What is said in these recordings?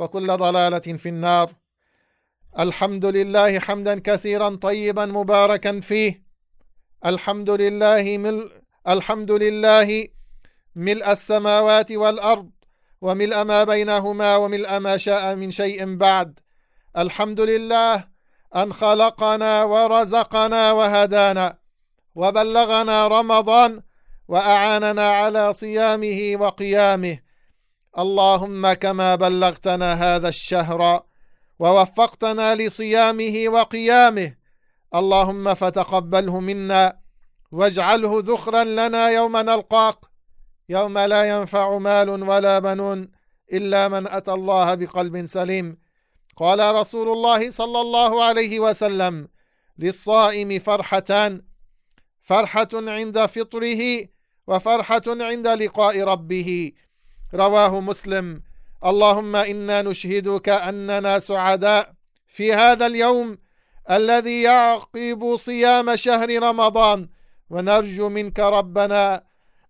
وكل ضلالة في النار. الحمد لله حمدا كثيرا طيبا مباركا فيه. الحمد لله مل الحمد لله ملء السماوات والأرض وملء ما بينهما وملء ما شاء من شيء بعد. الحمد لله أن خلقنا ورزقنا وهدانا وبلغنا رمضان وأعاننا على صيامه وقيامه. اللهم كما بلغتنا هذا الشهر ووفقتنا لصيامه وقيامه. اللهم فتقبله منا واجعله ذخرا لنا يوم نلقاك. يوم لا ينفع مال ولا بنون إلا من أتى الله بقلب سليم. قال رسول الله صلى الله عليه وسلم للصائم فرحتان فرحة عند فطره وفرحة عند لقاء ربه. رواه مسلم. اللهم إنا نشهدك أننا سعداء في هذا اليوم الذي يعقب صيام شهر رمضان. ونرجو منك ربنا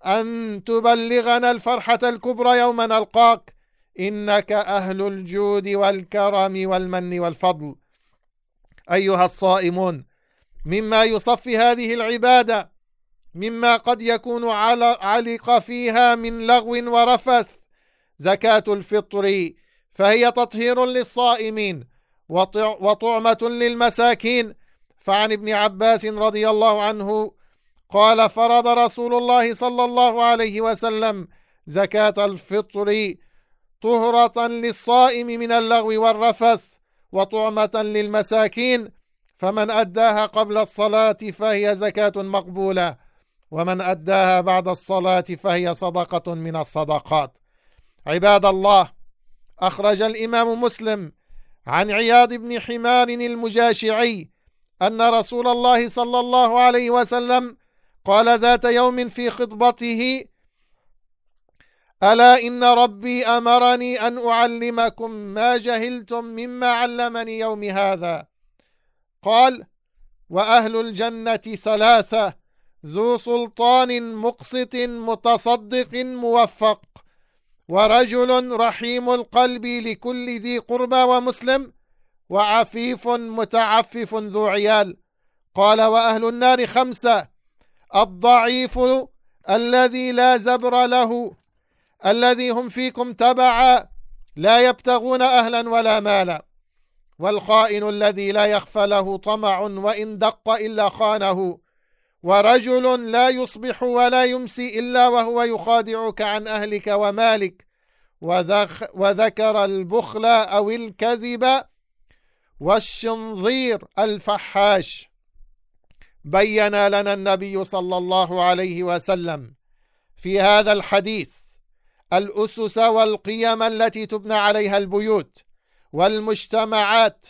أن تبلغنا الفرحة الكبرى يوم نلقاك. إنك أهل الجود والكرم والمن والفضل. أيها الصائمون مما يصفي هذه العبادة مما قد يكون علق فيها من لغو ورفث. زكاة الفطر فهي تطهير للصائمين وطعمة للمساكين. فعن ابن عباس رضي الله عنه قال فرض رسول الله صلى الله عليه وسلم زكاة الفطر طهرة للصائم من اللغو والرفث وطعمة للمساكين. فمن أداها قبل الصلاة فهي زكاة مقبولة. ومن أداها بعد الصلاة فهي صدقة من الصدقات. عباد الله أخرج الإمام مسلم عن عياض بن حمار المجاشعي أن رسول الله صلى الله عليه وسلم قال ذات يوم في خطبته ألا إن ربي أمرني أن أعلمكم ما جهلتم مما علمني يوم هذا. قال وأهل الجنة ثلاثة ذو سلطان مقسط متصدق موفق ورجل رحيم القلب لكل ذي قربى ومسلم وعفيف متعفف ذو عيال. قال وأهل النار خمسة الضعيف الذي لا زبر له الذي هم فيكم تبعا لا يبتغون أهلا ولا مالا والخائن الذي لا يخفى له طمع وإن دق إلا خانه. ورجل لا يصبح ولا يمسي إلا وهو يخادعك عن أهلك ومالك. وذكر البخل أو الكذب والشنظير الفحاش. بين لنا النبي صلى الله عليه وسلم في هذا الحديث الأسس والقيم التي تبنى عليها البيوت والمجتمعات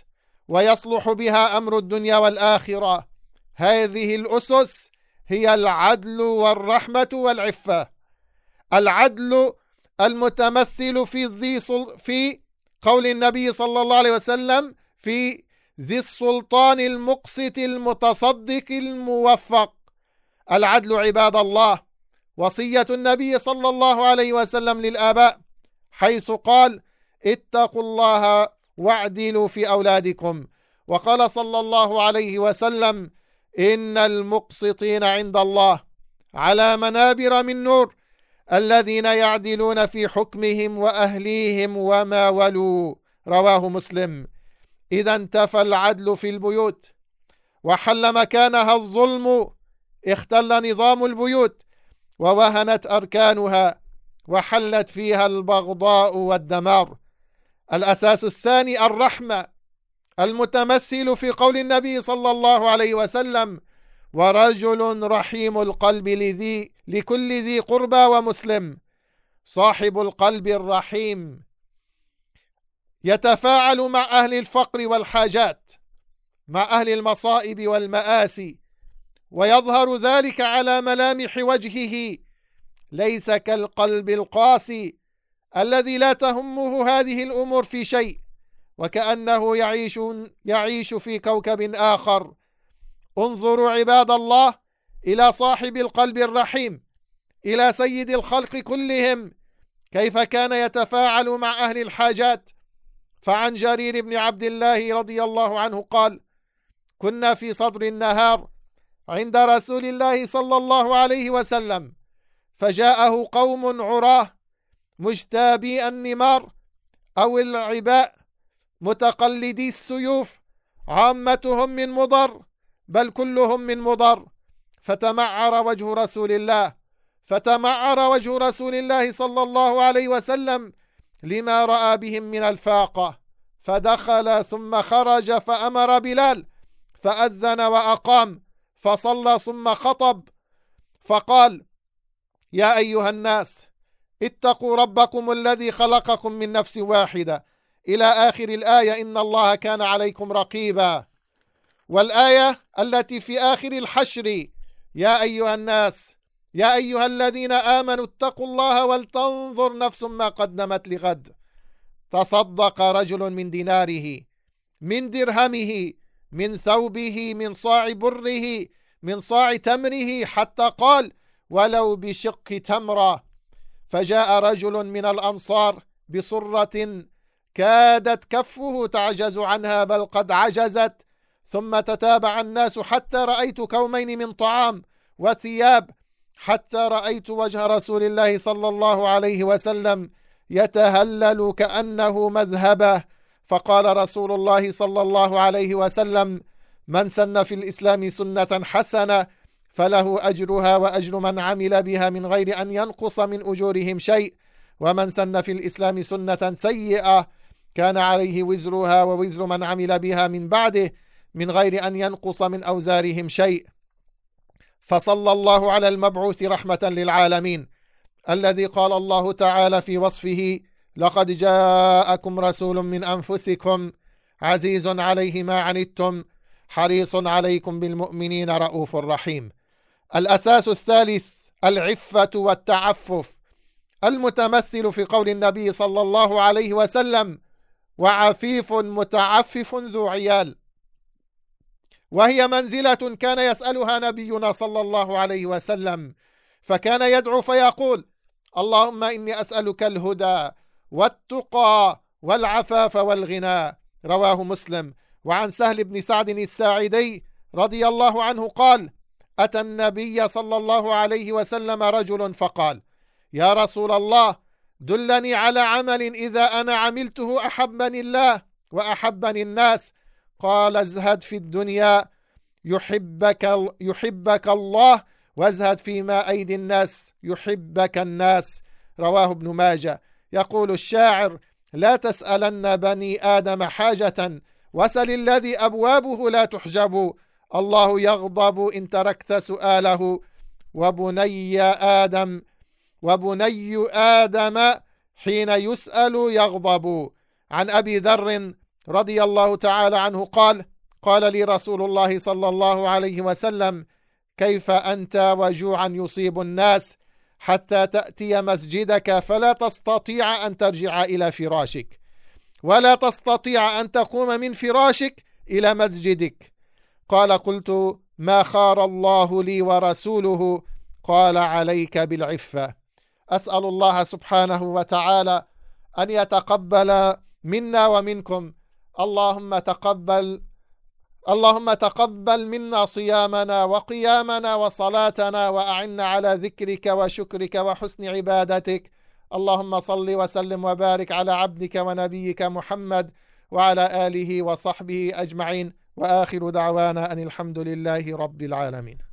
ويصلح بها أمر الدنيا والآخرة. هذه الأسس هي العدل والرحمة والعفة. العدل المتمثل في ذي في قول النبي صلى الله عليه وسلم في ذي السلطان المقسط المتصدق الموفق. العدل عباد الله. وصية النبي صلى الله عليه وسلم للآباء حيث قال اتقوا الله واعدلوا في أولادكم. وقال صلى الله عليه وسلم إن المقسطين عند الله على منابر من نور الذين يعدلون في حكمهم وأهليهم وما ولوا. رواه مسلم. إذا انتفى العدل في البيوت وحل مكانها الظلم اختل نظام البيوت ووهنت أركانها وحلت فيها البغضاء والدمار. الأساس الثاني الرحمة. المتمثل في قول النبي صلى الله عليه وسلم ورجل رحيم القلب لذي لكل ذي قربى ومسلم. صاحب القلب الرحيم. يتفاعل مع أهل الفقر والحاجات مع أهل المصائب والمآسي ويظهر ذلك على ملامح وجهه. ليس كالقلب القاسي الذي لا تهمه هذه الأمور في شيء. وكأنه يعيش يعيش في كوكب آخر. انظروا عباد الله إلى صاحب القلب الرحيم إلى سيد الخلق كلهم. كيف كان يتفاعل مع أهل الحاجات؟ فعن جرير بن عبد الله رضي الله عنه قال كنا في صدر النهار عند رسول الله صلى الله عليه وسلم فجاءه قوم عراه مجتابي النمار أو العباء متقلدي السيوف عامتهم من مضر بل كلهم من مضر. فتمعر وجه رسول الله فتمعر وجه رسول الله صلى الله عليه وسلم لما رأى بهم من الفاقة. فدخل ثم خرج فأمر بلال فأذن وأقام فصلى ثم خطب فقال يا أيها الناس اتقوا ربكم الذي خلقكم من نفس واحدة إلى آخر الآية إن الله كان عليكم رقيبا. والآية التي في آخر الحشر يا أيها الناس يا أيها الذين آمنوا اتقوا الله ولتنظر نفس ما قدمت لغد. تصدق رجل من ديناره من درهمه من ثوبه من صاع بره من صاع تمره حتى قال ولو بشق تمرة فجاء رجل من الأنصار بصره كادت كفه تعجز عنها بل قد عجزت. ثم تتابع الناس حتى رأيت كومين من طعام وثياب حتى رأيت وجه رسول الله صلى الله عليه وسلم يتهلل كأنه مذهبه. فقال رسول الله صلى الله عليه وسلم من سن في الإسلام سنة حسنة فله أجرها وأجر من عمل بها من غير أن ينقص من أجورهم شيء. ومن سن في الإسلام سنة سيئة كان عليه وزرها ووزر من عمل بها من بعده من غير أن ينقص من أوزارهم شيء. فصلى الله على المبعوث رحمة للعالمين. الذي قال الله تعالى في وصفه لقد جاءكم رسول من أنفسكم عزيز عليه ما عنتم حريص عليكم بالمؤمنين رؤوف رحيم. الأساس الثالث العفة والتعفف. المتمثل في قول النبي صلى الله عليه وسلم وعفيف متعفف ذو عيال. وهي منزلة كان يسألها نبينا صلى الله عليه وسلم فكان يدعو فيقول اللهم إني أسألك الهدى والتقى والعفاف والغنى. رواه مسلم. وعن سهل بن سعد الساعدي رضي الله عنه قال أتى النبي صلى الله عليه وسلم رجل فقال يا رسول الله دلني على عمل إذا أنا عملته أحبني الله وأحبني الناس. قال ازهد في الدنيا يحبك يحبك الله وازهد فيما أيدي الناس يحبك الناس. رواه ابن ماجه. يقول الشاعر لا تسألن بني آدم حاجة وسل الذي أبوابه لا تحجب. الله يغضب إن تركت سؤاله. وبني آدم وبني آدم حين يسأل يغضب. عن أبي ذر رضي الله تعالى عنه قال قال لي رسول الله صلى الله عليه وسلم كيف أنت وجوعا يصيب الناس حتى تأتي مسجدك فلا تستطيع أن ترجع إلى فراشك ولا تستطيع أن تقوم من فراشك إلى مسجدك. قال قلت ما خار الله لي ورسوله؟ قال عليك بالعفة. أسأل الله سبحانه وتعالى أن يتقبل منا ومنكم. اللهم تقبل اللهم تقبل منا صيامنا وقيامنا وصلاتنا واعنا على ذكرك وشكرك وحسن عبادتك. اللهم صل وسلم وبارك على عبدك ونبيك محمد وعلى آله وصحبه أجمعين. وآخر دعوانا أن الحمد لله رب العالمين.